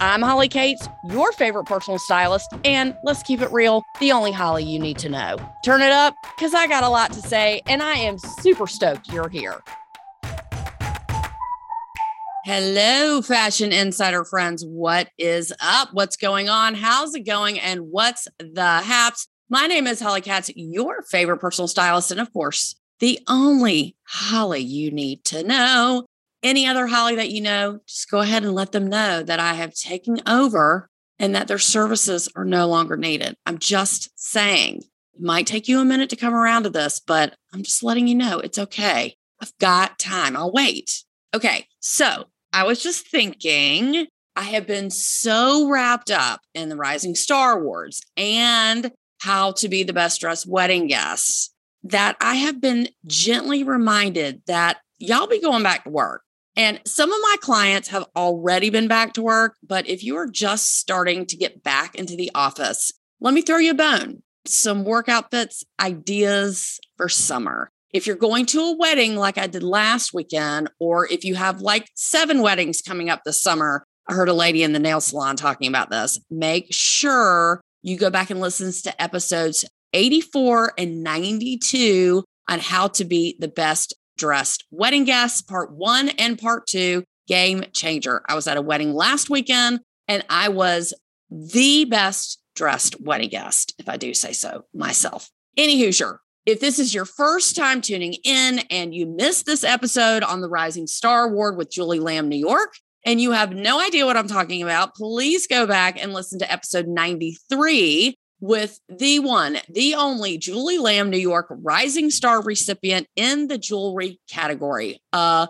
I'm Holly Katz, your favorite personal stylist, and let's keep it real, the only Holly you need to know. Turn it up, because I got a lot to say, and I am super stoked you're here. Hello, Fashion Insider friends. What is up? What's going on? How's it going? And what's the haps? My name is Holly Katz, your favorite personal stylist, and of course, the only Holly you need to know any other Holly that you know, just go ahead and let them know that I have taken over and that their services are no longer needed. I'm just saying, it might take you a minute to come around to this, but I'm just letting you know it's okay. I've got time. I'll wait. Okay. So I was just thinking, I have been so wrapped up in the Rising Star Awards and how to be the best dressed wedding guest that I have been gently reminded that y'all be going back to work. And some of my clients have already been back to work, but if you are just starting to get back into the office, let me throw you a bone. Some work outfits, ideas for summer. If you're going to a wedding like I did last weekend, or if you have like seven weddings coming up this summer, I heard a lady in the nail salon talking about this. Make sure you go back and listen to episodes 84 and 92 on how to be the best dressed wedding guests, part one and part two, game changer. I was at a wedding last weekend and I was the best dressed wedding guest, if I do say so myself. Any Hoosier, if this is your first time tuning in and you missed this episode on the Rising Star Award with Julie Lamb, New York, and you have no idea what I'm talking about, please go back and listen to episode 93 with the one, the only Julie Lamb, New York Rising Star recipient in the jewelry category. Uh,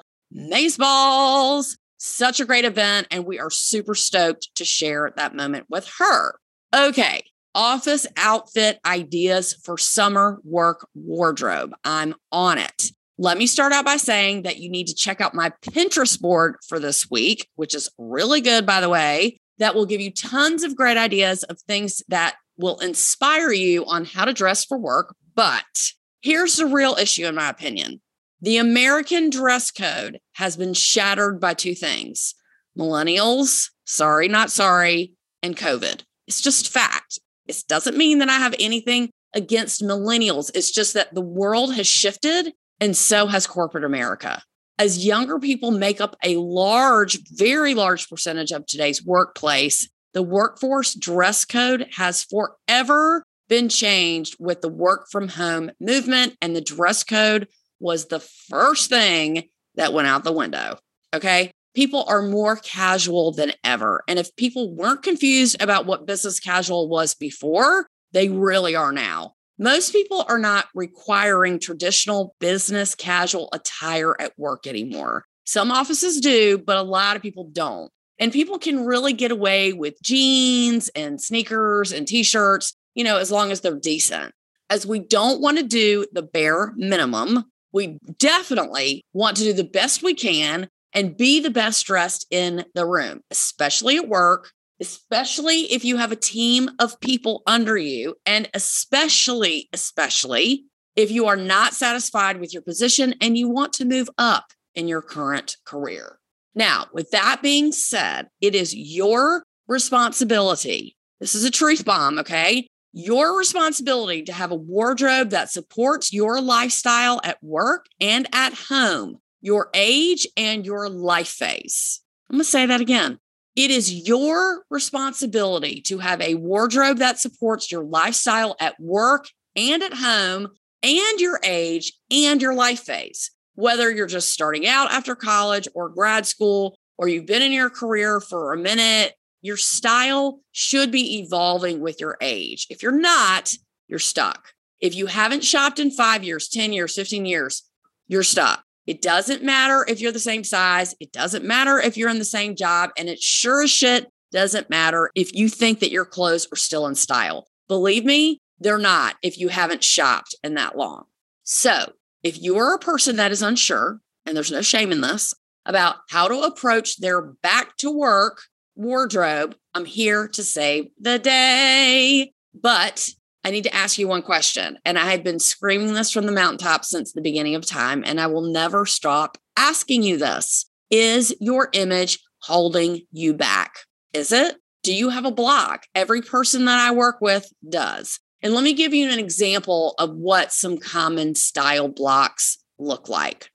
Balls, such a great event. And we are super stoked to share that moment with her. Okay. Office outfit ideas for summer work wardrobe. I'm on it. Let me start out by saying that you need to check out my Pinterest board for this week, which is really good, by the way. That will give you tons of great ideas of things that will inspire you on how to dress for work. But here's the real issue, in my opinion the American dress code has been shattered by two things millennials, sorry, not sorry, and COVID. It's just fact. It doesn't mean that I have anything against millennials. It's just that the world has shifted and so has corporate America. As younger people make up a large, very large percentage of today's workplace, the workforce dress code has forever been changed with the work from home movement, and the dress code was the first thing that went out the window. Okay. People are more casual than ever. And if people weren't confused about what business casual was before, they really are now. Most people are not requiring traditional business casual attire at work anymore. Some offices do, but a lot of people don't. And people can really get away with jeans and sneakers and t shirts, you know, as long as they're decent. As we don't want to do the bare minimum, we definitely want to do the best we can and be the best dressed in the room, especially at work, especially if you have a team of people under you, and especially, especially if you are not satisfied with your position and you want to move up in your current career. Now, with that being said, it is your responsibility. This is a truth bomb, okay? Your responsibility to have a wardrobe that supports your lifestyle at work and at home, your age and your life phase. I'm going to say that again. It is your responsibility to have a wardrobe that supports your lifestyle at work and at home and your age and your life phase whether you're just starting out after college or grad school, or you've been in your career for a minute, your style should be evolving with your age. If you're not, you're stuck. If you haven't shopped in five years, 10 years, 15 years, you're stuck. It doesn't matter if you're the same size. It doesn't matter if you're in the same job. And it sure as shit doesn't matter if you think that your clothes are still in style. Believe me, they're not if you haven't shopped in that long. So, if you're a person that is unsure, and there's no shame in this, about how to approach their back to work wardrobe, I'm here to save the day. But I need to ask you one question. And I have been screaming this from the mountaintop since the beginning of time, and I will never stop asking you this Is your image holding you back? Is it? Do you have a block? Every person that I work with does. And let me give you an example of what some common style blocks look like.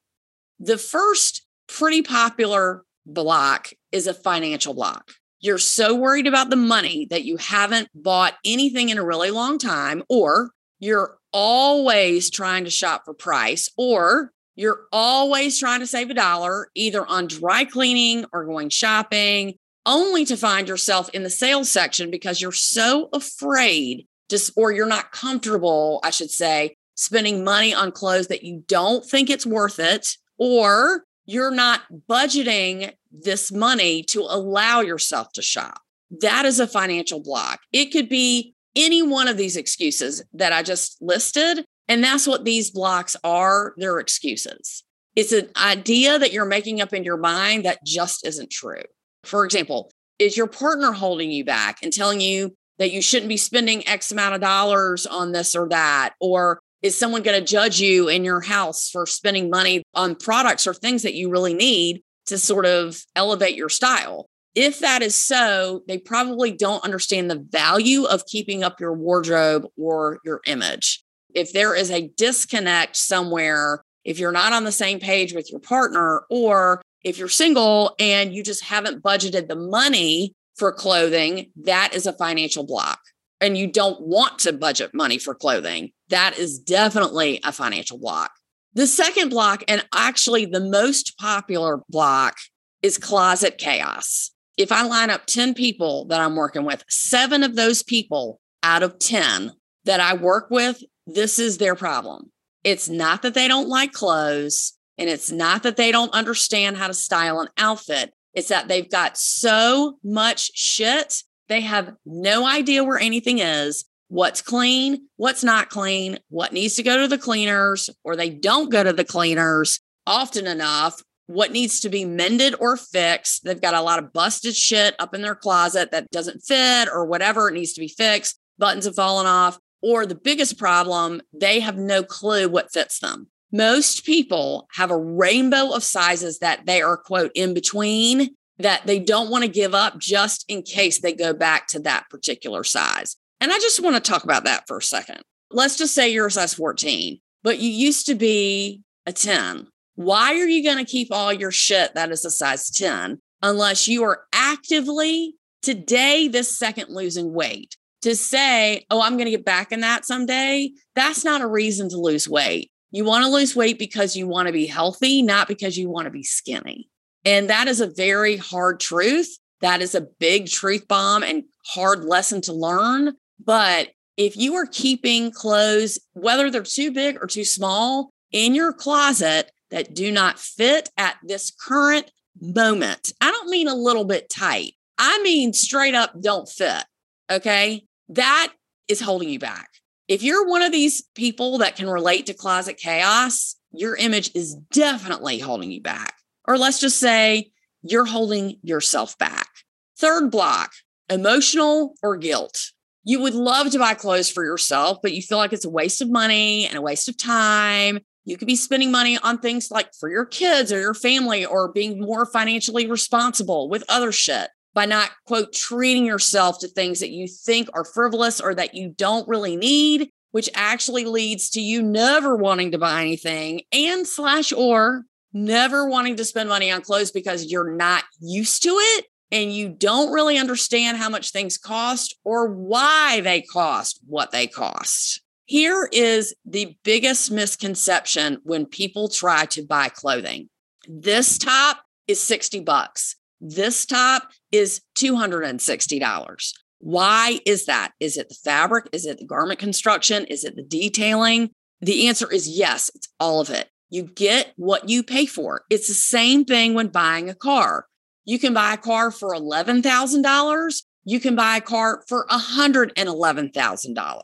The first pretty popular block is a financial block. You're so worried about the money that you haven't bought anything in a really long time, or you're always trying to shop for price, or you're always trying to save a dollar either on dry cleaning or going shopping, only to find yourself in the sales section because you're so afraid just or you're not comfortable, I should say, spending money on clothes that you don't think it's worth it or you're not budgeting this money to allow yourself to shop. That is a financial block. It could be any one of these excuses that I just listed. And that's what these blocks are. They're excuses. It's an idea that you're making up in your mind that just isn't true. For example, is your partner holding you back and telling you that you shouldn't be spending X amount of dollars on this or that? Or is someone going to judge you in your house for spending money on products or things that you really need to sort of elevate your style? If that is so, they probably don't understand the value of keeping up your wardrobe or your image. If there is a disconnect somewhere, if you're not on the same page with your partner, or if you're single and you just haven't budgeted the money for clothing, that is a financial block. And you don't want to budget money for clothing. That is definitely a financial block. The second block, and actually the most popular block, is closet chaos. If I line up 10 people that I'm working with, seven of those people out of 10 that I work with, this is their problem. It's not that they don't like clothes, and it's not that they don't understand how to style an outfit. It's that they've got so much shit, they have no idea where anything is, what's clean, what's not clean, what needs to go to the cleaners, or they don't go to the cleaners often enough, what needs to be mended or fixed. They've got a lot of busted shit up in their closet that doesn't fit or whatever, it needs to be fixed. Buttons have fallen off. Or the biggest problem, they have no clue what fits them. Most people have a rainbow of sizes that they are, quote, in between that they don't want to give up just in case they go back to that particular size. And I just want to talk about that for a second. Let's just say you're a size 14, but you used to be a 10. Why are you going to keep all your shit that is a size 10 unless you are actively today, this second, losing weight? To say, oh, I'm going to get back in that someday, that's not a reason to lose weight. You want to lose weight because you want to be healthy, not because you want to be skinny. And that is a very hard truth. That is a big truth bomb and hard lesson to learn. But if you are keeping clothes, whether they're too big or too small, in your closet that do not fit at this current moment, I don't mean a little bit tight. I mean straight up don't fit. Okay. That is holding you back. If you're one of these people that can relate to closet chaos, your image is definitely holding you back. Or let's just say you're holding yourself back. Third block emotional or guilt. You would love to buy clothes for yourself, but you feel like it's a waste of money and a waste of time. You could be spending money on things like for your kids or your family or being more financially responsible with other shit by not, quote, treating yourself to things that you think are frivolous or that you don't really need, which actually leads to you never wanting to buy anything and slash or never wanting to spend money on clothes because you're not used to it and you don't really understand how much things cost or why they cost what they cost. Here is the biggest misconception when people try to buy clothing. This top is 60 bucks. This top is $260. Why is that? Is it the fabric? Is it the garment construction? Is it the detailing? The answer is yes, it's all of it. You get what you pay for. It's the same thing when buying a car. You can buy a car for $11,000. You can buy a car for $111,000.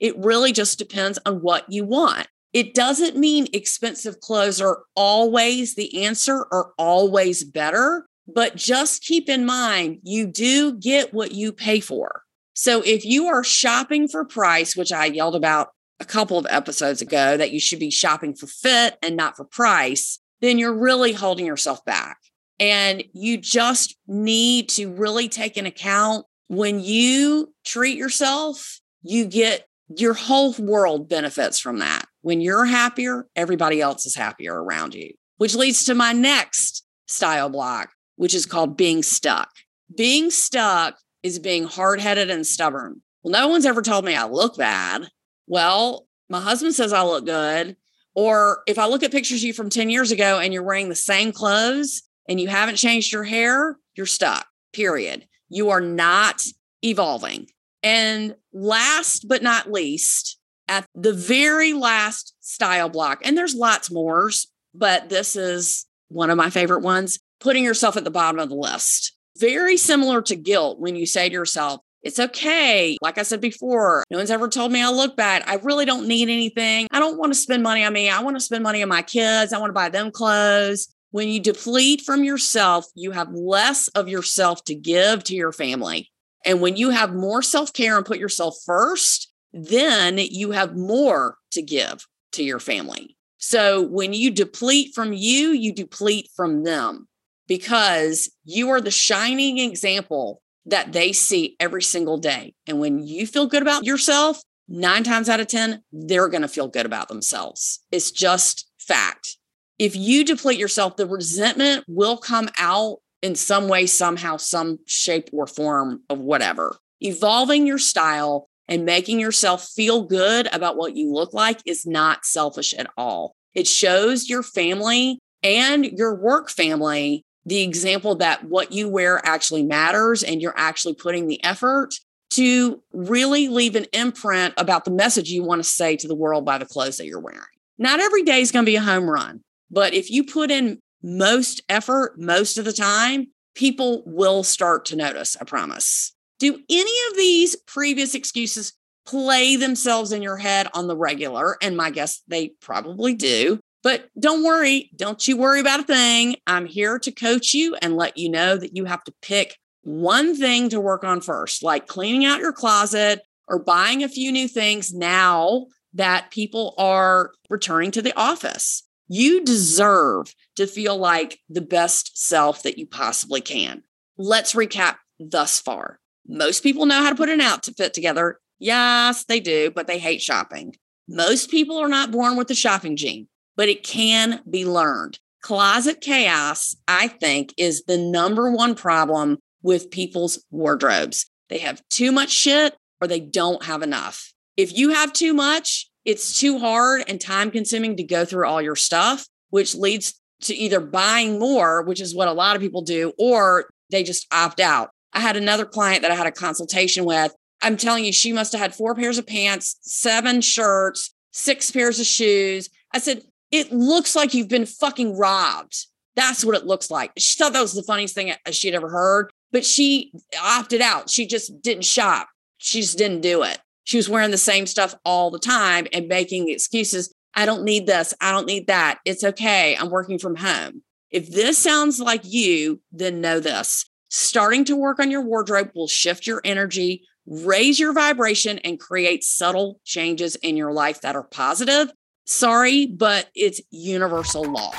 It really just depends on what you want. It doesn't mean expensive clothes are always the answer or always better, but just keep in mind you do get what you pay for. So if you are shopping for price, which I yelled about a couple of episodes ago, that you should be shopping for fit and not for price, then you're really holding yourself back. And you just need to really take in account when you treat yourself, you get your whole world benefits from that. When you're happier, everybody else is happier around you, which leads to my next style block, which is called being stuck. Being stuck is being hard headed and stubborn. Well, no one's ever told me I look bad. Well, my husband says I look good. Or if I look at pictures of you from 10 years ago and you're wearing the same clothes and you haven't changed your hair, you're stuck, period. You are not evolving. And last but not least, at the very last style block, and there's lots more, but this is one of my favorite ones putting yourself at the bottom of the list. Very similar to guilt when you say to yourself, it's okay. Like I said before, no one's ever told me I look bad. I really don't need anything. I don't want to spend money on me. I want to spend money on my kids. I want to buy them clothes. When you deplete from yourself, you have less of yourself to give to your family. And when you have more self care and put yourself first, then you have more to give to your family. So when you deplete from you, you deplete from them because you are the shining example that they see every single day. And when you feel good about yourself, nine times out of 10, they're going to feel good about themselves. It's just fact. If you deplete yourself, the resentment will come out in some way, somehow, some shape or form of whatever. Evolving your style and making yourself feel good about what you look like is not selfish at all. It shows your family and your work family the example that what you wear actually matters and you're actually putting the effort to really leave an imprint about the message you want to say to the world by the clothes that you're wearing. Not every day is going to be a home run, but if you put in most effort most of the time, people will start to notice, I promise. Do any of these previous excuses play themselves in your head on the regular? And my guess they probably do. But don't worry, don't you worry about a thing. I'm here to coach you and let you know that you have to pick one thing to work on first, like cleaning out your closet or buying a few new things now that people are returning to the office. You deserve to feel like the best self that you possibly can. Let's recap thus far. Most people know how to put an outfit together. Yes, they do, but they hate shopping. Most people are not born with the shopping gene but it can be learned. Closet chaos, I think, is the number one problem with people's wardrobes. They have too much shit or they don't have enough. If you have too much, it's too hard and time consuming to go through all your stuff, which leads to either buying more, which is what a lot of people do, or they just opt out. I had another client that I had a consultation with. I'm telling you, she must have had four pairs of pants, seven shirts, six pairs of shoes. I said, it looks like you've been fucking robbed. That's what it looks like. She thought that was the funniest thing she'd ever heard, but she opted out. She just didn't shop. She just didn't do it. She was wearing the same stuff all the time and making excuses. I don't need this. I don't need that. It's okay. I'm working from home. If this sounds like you, then know this. Starting to work on your wardrobe will shift your energy, raise your vibration, and create subtle changes in your life that are positive Sorry, but it's universal law.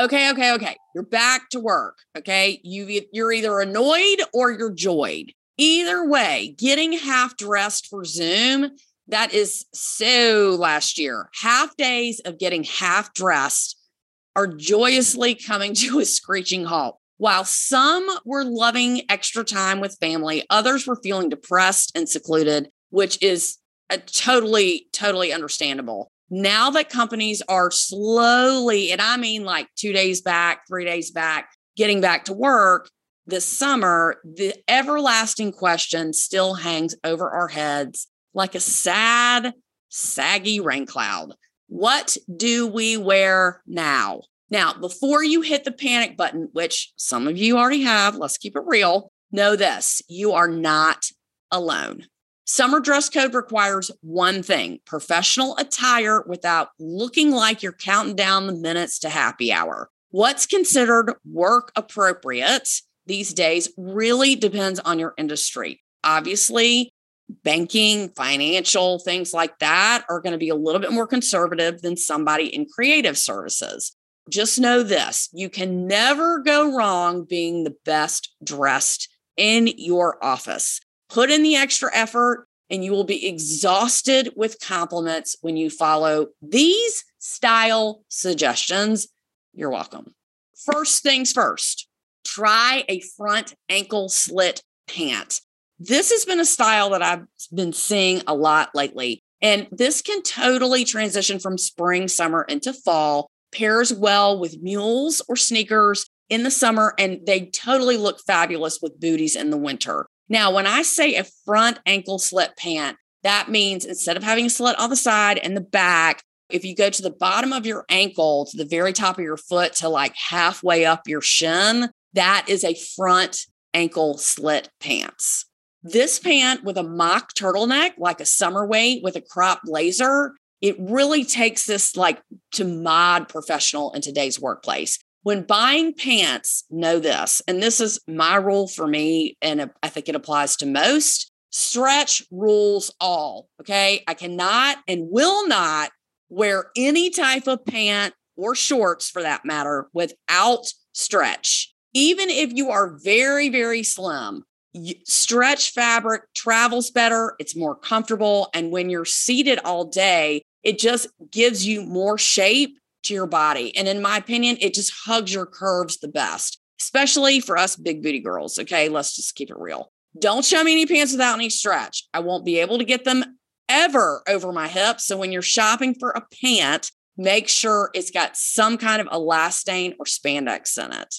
Okay, okay, okay. You're back to work. Okay. You, you're either annoyed or you're joyed. Either way, getting half dressed for Zoom, that is so last year. Half days of getting half dressed are joyously coming to a screeching halt. While some were loving extra time with family, others were feeling depressed and secluded, which is uh, totally, totally understandable. Now that companies are slowly, and I mean like two days back, three days back, getting back to work this summer, the everlasting question still hangs over our heads like a sad, saggy rain cloud. What do we wear now? Now, before you hit the panic button, which some of you already have, let's keep it real, know this you are not alone. Summer dress code requires one thing professional attire without looking like you're counting down the minutes to happy hour. What's considered work appropriate these days really depends on your industry. Obviously, banking, financial, things like that are going to be a little bit more conservative than somebody in creative services. Just know this you can never go wrong being the best dressed in your office. Put in the extra effort, and you will be exhausted with compliments when you follow these style suggestions. You're welcome. First things first, try a front ankle slit pant. This has been a style that I've been seeing a lot lately. And this can totally transition from spring, summer into fall, pairs well with mules or sneakers in the summer, and they totally look fabulous with booties in the winter. Now, when I say a front ankle slit pant, that means instead of having a slit on the side and the back, if you go to the bottom of your ankle to the very top of your foot to like halfway up your shin, that is a front ankle slit pants. This pant with a mock turtleneck, like a summer weight with a crop blazer, it really takes this like to mod professional in today's workplace. When buying pants, know this, and this is my rule for me, and I think it applies to most stretch rules all. Okay. I cannot and will not wear any type of pant or shorts for that matter without stretch. Even if you are very, very slim, stretch fabric travels better, it's more comfortable. And when you're seated all day, it just gives you more shape to your body. And in my opinion, it just hugs your curves the best, especially for us big booty girls. Okay, let's just keep it real. Don't show me any pants without any stretch. I won't be able to get them ever over my hips. So when you're shopping for a pant, make sure it's got some kind of elastane or spandex in it.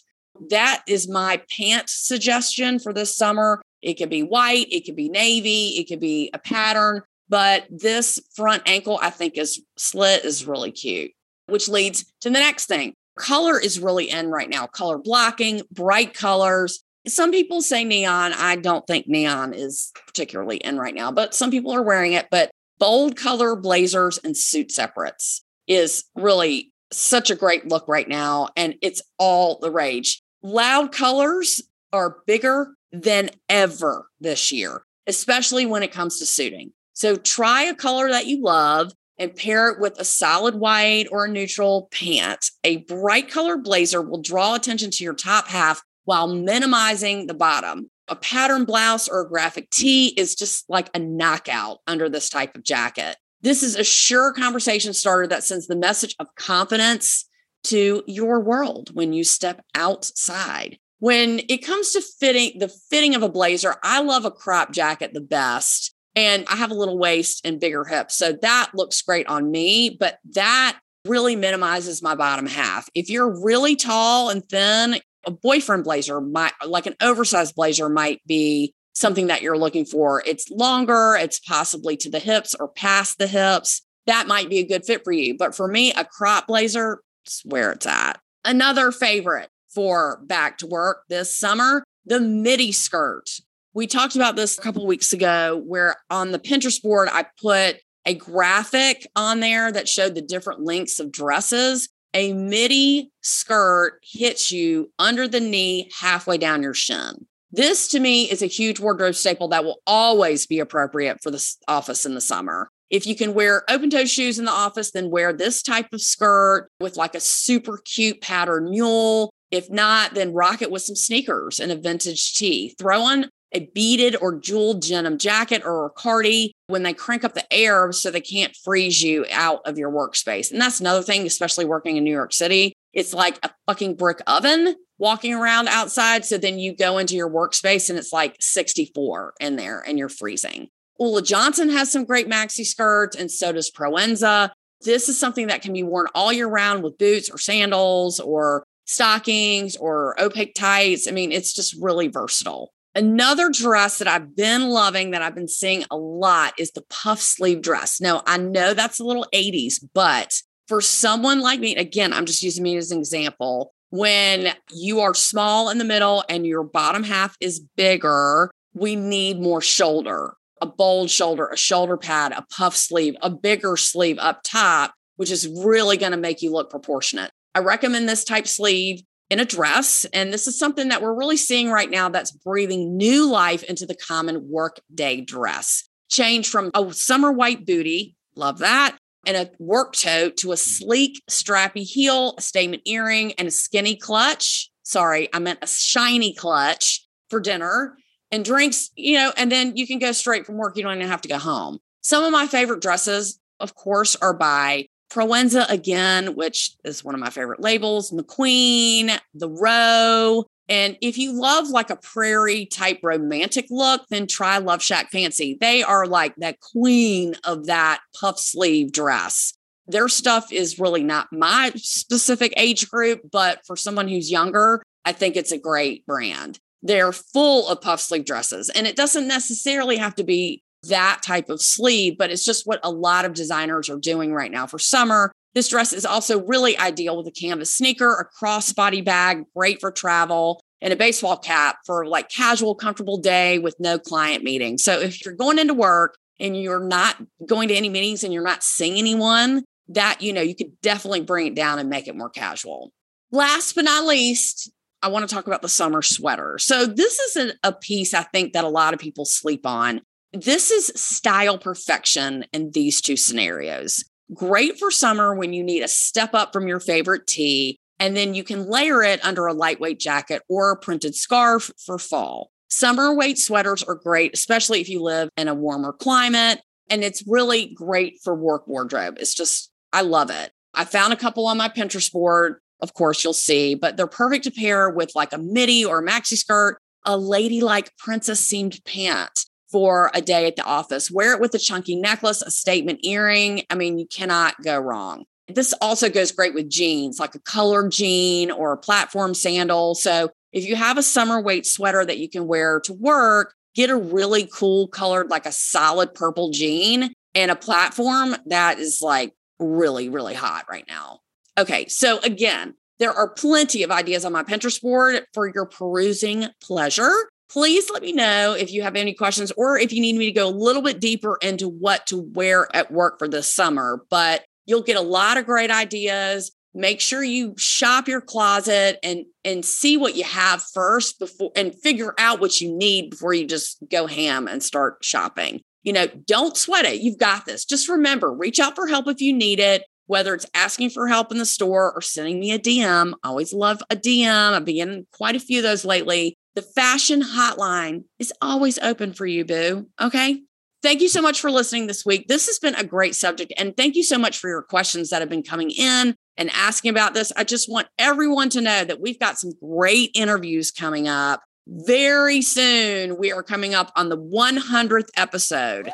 That is my pant suggestion for this summer. It could be white, it could be navy, it could be a pattern, but this front ankle I think is slit is really cute, which leads to the next thing. Color is really in right now. Color blocking, bright colors. Some people say neon. I don't think neon is particularly in right now, but some people are wearing it. But bold color blazers and suit separates is really such a great look right now. And it's all the rage. Loud colors are bigger than ever this year, especially when it comes to suiting. So try a color that you love and pair it with a solid white or a neutral pant. A bright color blazer will draw attention to your top half while minimizing the bottom. A pattern blouse or a graphic tee is just like a knockout under this type of jacket. This is a sure conversation starter that sends the message of confidence to your world when you step outside. When it comes to fitting the fitting of a blazer, I love a crop jacket the best. And I have a little waist and bigger hips. So that looks great on me, but that really minimizes my bottom half. If you're really tall and thin, a boyfriend blazer might like an oversized blazer might be something that you're looking for. It's longer, it's possibly to the hips or past the hips. That might be a good fit for you. But for me, a crop blazer is where it's at. Another favorite for back to work this summer, the midi skirt. We talked about this a couple weeks ago where on the Pinterest board I put a graphic on there that showed the different lengths of dresses. A midi skirt hits you under the knee halfway down your shin. This to me is a huge wardrobe staple that will always be appropriate for the office in the summer. If you can wear open toe shoes in the office, then wear this type of skirt with like a super cute pattern mule. If not, then rock it with some sneakers and a vintage tee. Throw on a beaded or jeweled denim jacket or a cardi when they crank up the air so they can't freeze you out of your workspace. And that's another thing, especially working in New York City. It's like a fucking brick oven walking around outside. So then you go into your workspace and it's like 64 in there and you're freezing. Ulla Johnson has some great maxi skirts and so does Proenza. This is something that can be worn all year round with boots or sandals or stockings or opaque tights. I mean, it's just really versatile. Another dress that I've been loving that I've been seeing a lot is the puff sleeve dress. Now, I know that's a little 80s, but For someone like me, again, I'm just using me as an example. When you are small in the middle and your bottom half is bigger, we need more shoulder, a bold shoulder, a shoulder pad, a puff sleeve, a bigger sleeve up top, which is really going to make you look proportionate. I recommend this type sleeve in a dress. And this is something that we're really seeing right now that's breathing new life into the common workday dress. Change from a summer white booty, love that, and a work tote to a sleek, strappy heel, a statement earring, and a skinny clutch. Sorry, I meant a shiny clutch for dinner and drinks, you know, and then you can go straight from work. You don't even have to go home. Some of my favorite dresses, of course, are by Proenza again, which is one of my favorite labels, McQueen, The Row. And if you love like a prairie type romantic look, then try Love Shack Fancy. They are like the queen of that puff sleeve dress. Their stuff is really not my specific age group, but for someone who's younger, I think it's a great brand. They're full of puff sleeve dresses, and it doesn't necessarily have to be that type of sleeve, but it's just what a lot of designers are doing right now for summer. This dress is also really ideal with a canvas sneaker, a crossbody bag, great for travel, and a baseball cap for like casual, comfortable day with no client meeting. So if you're going into work and you're not going to any meetings and you're not seeing anyone, that you know, you could definitely bring it down and make it more casual. Last but not least, I want to talk about the summer sweater. So this is a, a piece I think that a lot of people sleep on. This is style perfection in these two scenarios. Great for summer when you need a step up from your favorite tee, and then you can layer it under a lightweight jacket or a printed scarf for fall. Summer weight sweaters are great, especially if you live in a warmer climate. And it's really great for work wardrobe. It's just, I love it. I found a couple on my Pinterest board. Of course, you'll see, but they're perfect to pair with like a midi or maxi skirt, a ladylike princess seamed pant for a day at the office. Wear it with a chunky necklace, a statement earring. I mean, you cannot go wrong. This also goes great with jeans, like a colored jean or a platform sandal. So if you have a summer weight sweater that you can wear to work, get a really cool colored, like a solid purple jean and a platform that is like really, really hot right now. Okay. So again, there are plenty of ideas on my Pinterest board for your perusing pleasure please let me know if you have any questions or if you need me to go a little bit deeper into what to wear at work for this summer. But you'll get a lot of great ideas. Make sure you shop your closet and and see what you have first before and figure out what you need before you just go ham and start shopping. You know, don't sweat it. You've got this. Just remember, reach out for help if you need it whether it's asking for help in the store or sending me a DM. I always love a DM. I've been getting quite a few of those lately. The fashion hotline is always open for you, boo. Okay. Thank you so much for listening this week. This has been a great subject. And thank you so much for your questions that have been coming in and asking about this. I just want everyone to know that we've got some great interviews coming up. Very soon, we are coming up on the 100th episode.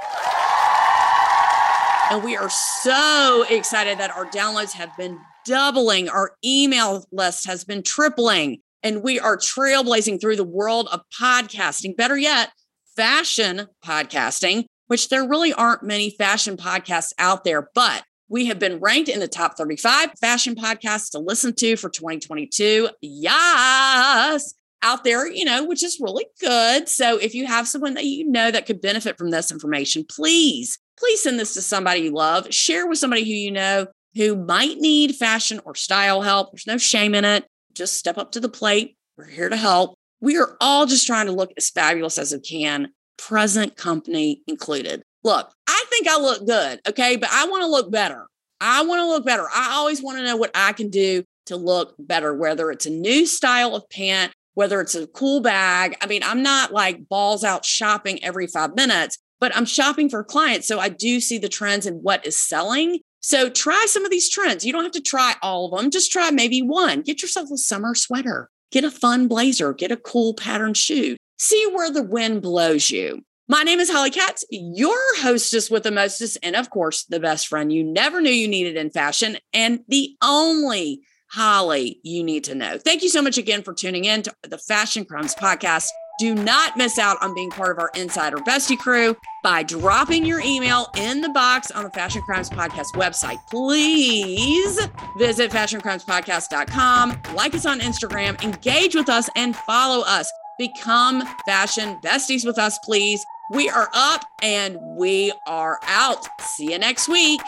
And we are so excited that our downloads have been doubling, our email list has been tripling, and we are trailblazing through the world of podcasting. Better yet, fashion podcasting, which there really aren't many fashion podcasts out there, but we have been ranked in the top 35 fashion podcasts to listen to for 2022. Yes, out there, you know, which is really good. So if you have someone that you know that could benefit from this information, please please send this to somebody you love. Share with somebody who you know who might need fashion or style help. There's no shame in it. Just step up to the plate. We're here to help. We are all just trying to look as fabulous as we can, present company included. Look, I think I look good, okay, but I want to look better. I want to look better. I always want to know what I can do to look better, whether it's a new style of pant, whether it's a cool bag. I mean, I'm not like balls out shopping every five minutes, but I'm shopping for clients. So I do see the trends and what is selling. So try some of these trends. You don't have to try all of them. Just try maybe one. Get yourself a summer sweater, get a fun blazer, get a cool pattern shoe. See where the wind blows you. My name is Holly Katz, your hostess with the mostest, and of course, the best friend you never knew you needed in fashion, and the only Holly you need to know. Thank you so much again for tuning in to the Fashion Crimes podcast. Do not miss out on being part of our Insider Bestie crew by dropping your email in the box on the Fashion Crimes Podcast website. Please visit fashioncrimespodcast.com, like us on Instagram, engage with us, and follow us. Become fashion besties with us, please. We are up and we are out. See you next week.